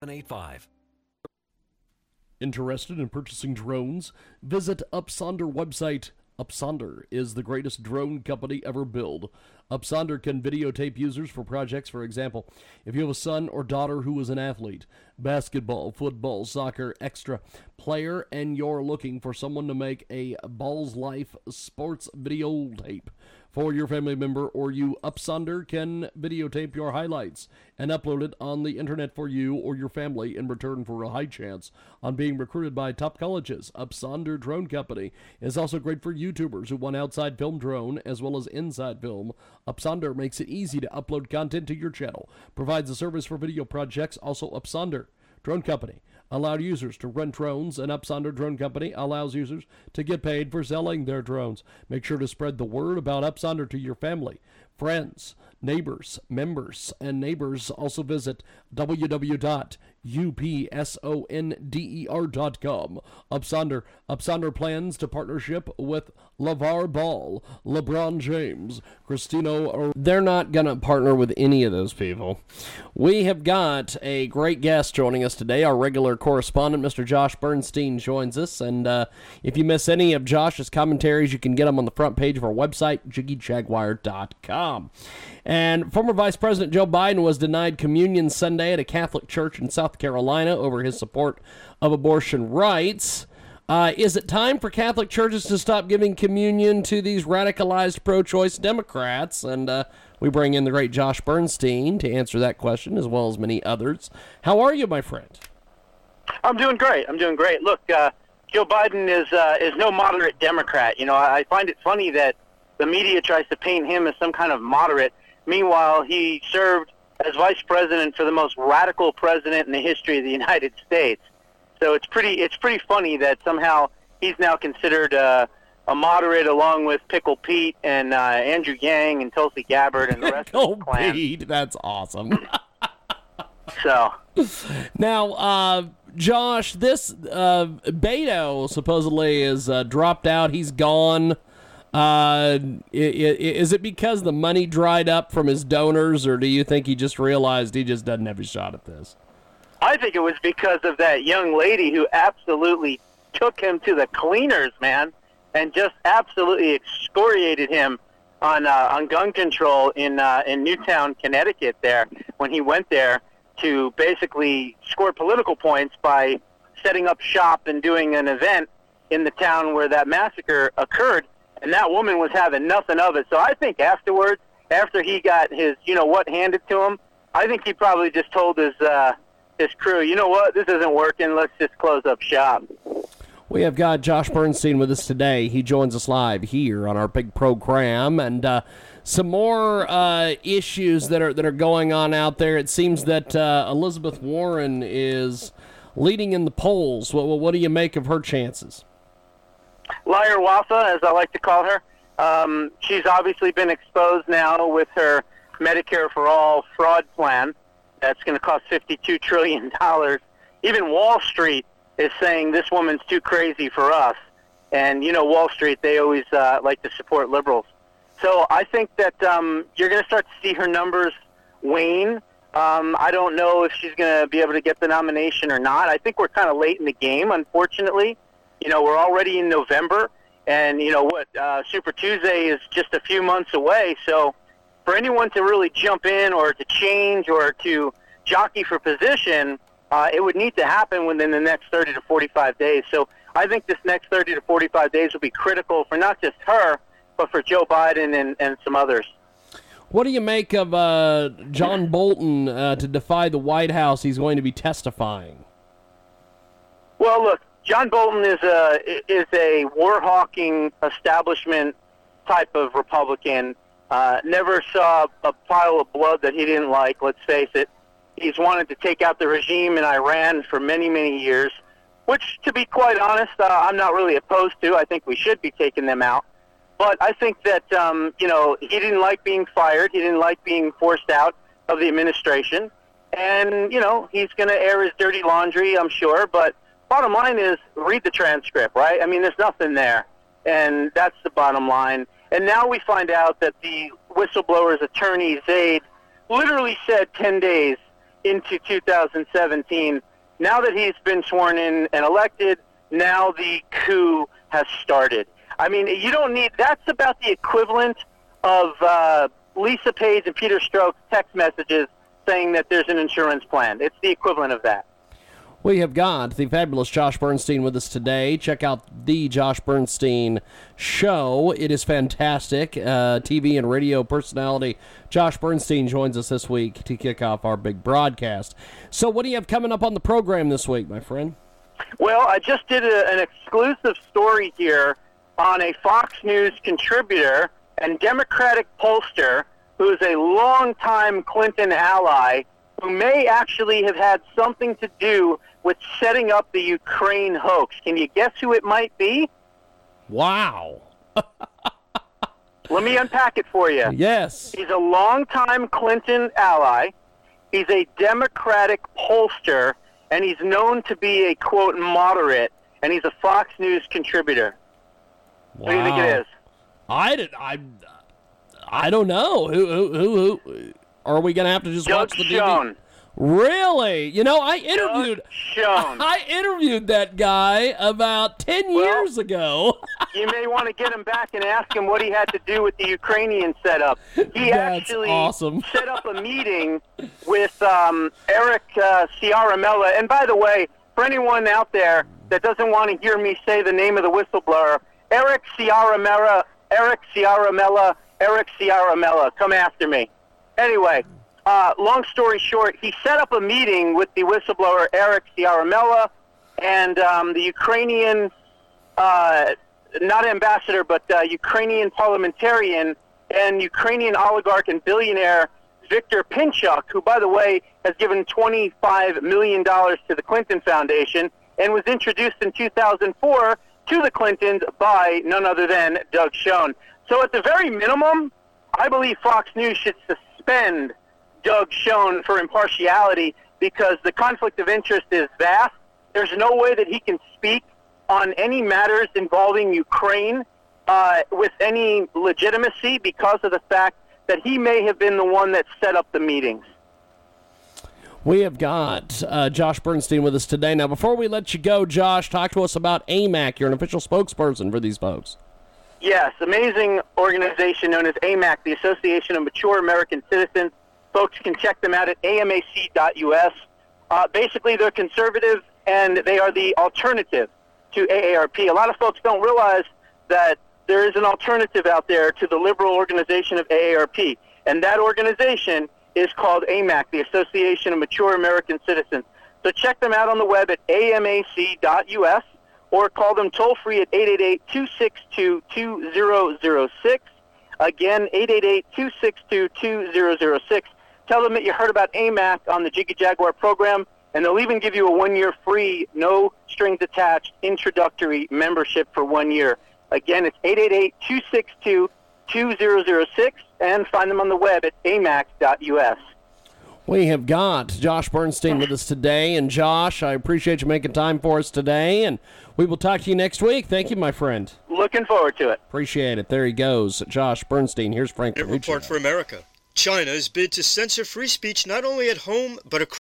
785. Interested in purchasing drones? Visit Upsonder website. Upsonder is the greatest drone company ever built. Upsonder can videotape users for projects. For example, if you have a son or daughter who is an athlete, basketball, football, soccer, extra player, and you're looking for someone to make a Ballislife sports video tape for your family member or you, Upsonder can videotape your highlights and upload it on the internet for you or your family in return for a high chance on being recruited by top colleges. Upsonder Drone Company is also great for YouTubers who want outside film drone as well as inside film. Upsonder makes it easy to upload content to your channel, provides a service for video projects, also Upsonder Drone Company allowed users to rent drones, and Upsonder Drone Company allows users to get paid for selling their drones. Make sure to spread the word about Upsonder to your family, friends, neighbors, members, and neighbors. Also visit www.upsonder.com. Upsonder, Upsonder plans to partnership with LeVar Ball, LeBron James, Christino. They're not going to partner with any of those people. We have got a great guest joining us today. Our regular correspondent, Mr. Josh Bernstein, joins us. And uh, if you miss any of Josh's commentaries, you can get them on the front page of our website, jiggyjaguar.com. And former Vice President Joe Biden was denied communion Sunday at a Catholic church in South Carolina over his support of abortion rights. Uh, is it time for Catholic churches to stop giving communion to these radicalized pro choice Democrats? And uh, we bring in the great Josh Bernstein to answer that question, as well as many others. How are you, my friend? I'm doing great. I'm doing great. Look, uh, Joe Biden is uh, is no moderate Democrat. You know, I find it funny that the media tries to paint him as some kind of moderate. Meanwhile, he served as vice president for the most radical president in the history of the United States. So it's pretty it's pretty funny that somehow he's now considered uh, a moderate along with Pickle Pete and uh, Andrew Yang and Tulsi Gabbard and the rest Pickle of the clan. Pete, that's awesome. So now, uh, Josh, this uh, Beto supposedly is uh, dropped out. He's gone. Uh, is it because the money dried up from his donors, or do you think he just realized he just doesn't have a shot at this? I think it was because of that young lady who absolutely took him to the cleaners, man, and just absolutely excoriated him on uh, on gun control in uh, in Newtown, Connecticut. There, when he went there to basically score political points by setting up shop and doing an event in the town where that massacre occurred, and that woman was having nothing of it. So I think afterwards, after he got his you know what handed to him, I think he probably just told his uh, his crew, you know what, this isn't working. Let's just close up shop. We have got Josh Bernstein with us today. He joins us live here on our big program, and uh, some more uh, issues that are that are going on out there. It seems that uh, Elizabeth Warren is leading in the polls. What, what do you make of her chances? Liar Wafa, as I like to call her. Um, she's obviously been exposed now with her Medicare for All fraud plan. That's going to cost $52 trillion. Even Wall Street is saying this woman's too crazy for us. And, you know, Wall Street, they always uh, like to support liberals. So I think that um, you're going to start to see her numbers wane. Um, I don't know if she's going to be able to get the nomination or not. I think we're kind of late in the game, unfortunately. You know, we're already in November, and you know what? Uh, Super Tuesday is just a few months away. So, for anyone to really jump in or to change or to jockey for position, uh, it would need to happen within the next 30 to 45 days. So, I think this next 30 to 45 days will be critical for not just her, but for Joe Biden and, and some others. What do you make of uh, John Bolton uh, to defy the White House? He's going to be testifying. Well, look, John Bolton is a is a war hawking establishment type of Republican. Uh, never saw a pile of blood that he didn't like. Let's face it. He's wanted to take out the regime in Iran for many many years, which, to be quite honest, uh, I'm not really opposed to. I think we should be taking them out. But I think that um, you know he didn't like being fired. He didn't like being forced out of the administration, and you know he's going to air his dirty laundry, I'm sure. But bottom line is, read the transcript, right? I mean, there's nothing there, and that's the bottom line. And now we find out that the whistleblower's attorney Zaid literally said 10 days into 2017. Now that he's been sworn in and elected, now the coup has started. I mean, you don't need. That's about the equivalent of uh, Lisa Page and Peter Strzok's text messages saying that there's an insurance plan. It's the equivalent of that. We have got the fabulous Josh Bernstein with us today. Check out the Josh Bernstein show. It is fantastic. Uh, TV and radio personality Josh Bernstein joins us this week to kick off our big broadcast. So, what do you have coming up on the program this week, my friend? Well, I just did a, an exclusive story here on a Fox News contributor and Democratic pollster who is a longtime Clinton ally who may actually have had something to do with setting up the Ukraine hoax. Can you guess who it might be? Wow. Let me unpack it for you. Yes. He's a longtime Clinton ally. He's a Democratic pollster, and he's known to be a quote moderate, and he's a Fox News contributor. Wow. What do you think it is? I did. I. I don't know. Who? Who? Who? who are we gonna have to just Doug watch the Schoen. DVD? Really? You know, I interviewed. I interviewed that guy about ten Well- years ago. you may want to get him back and ask him what he had to do with the Ukrainian setup. He That's actually awesome. set up a meeting with um, Eric uh, Ciaramella. And by the way, for anyone out there that doesn't want to hear me say the name of the whistleblower, Eric Ciaramella, Eric Ciaramella, Eric Ciaramella, come after me. Anyway, uh, long story short, he set up a meeting with the whistleblower Eric Ciaramella and um, the Ukrainian uh, not ambassador, but uh, Ukrainian parliamentarian and Ukrainian oligarch and billionaire Viktor Pinchuk, who, by the way, has given $25 million to the Clinton Foundation and was introduced in 2004 to the Clintons by none other than Doug Schoen. So, at the very minimum, I believe Fox News should suspend Doug Schoen for impartiality because the conflict of interest is vast. There's no way that he can speak on any matters involving Ukraine uh, with any legitimacy because of the fact that he may have been the one that set up the meetings. We have got uh, Josh Bernstein with us today. Now, before we let you go, Josh, talk to us about AMAC. You're an official spokesperson for these folks. Yes, amazing organization known as AMAC, the Association of Mature American Citizens. Folks can check them out at amac.us. Uh, basically, they're conservative and they are the alternative to AARP. A lot of folks don't realize that there is an alternative out there to the liberal organization of AARP, and that organization is called AMAC, the Association of Mature American Citizens. So check them out on the web at amac.us or call them toll free at 888-262-2006. Again, 888-262-2006. Tell them that you heard about AMAC on the Jiggy Jaguar program, and they'll even give you a one-year free, no strings attached, introductory membership for one year. Again, it's 888-262-2006, and find them on the web at amac.us. We have got Josh Bernstein with us today. And Josh, I appreciate you making time for us today. And we will talk to you next week. Thank you, my friend. Looking forward to it. Appreciate it. There he goes. Josh Bernstein. Here's Frank. It report for America. China's bid to censor free speech not only at home but across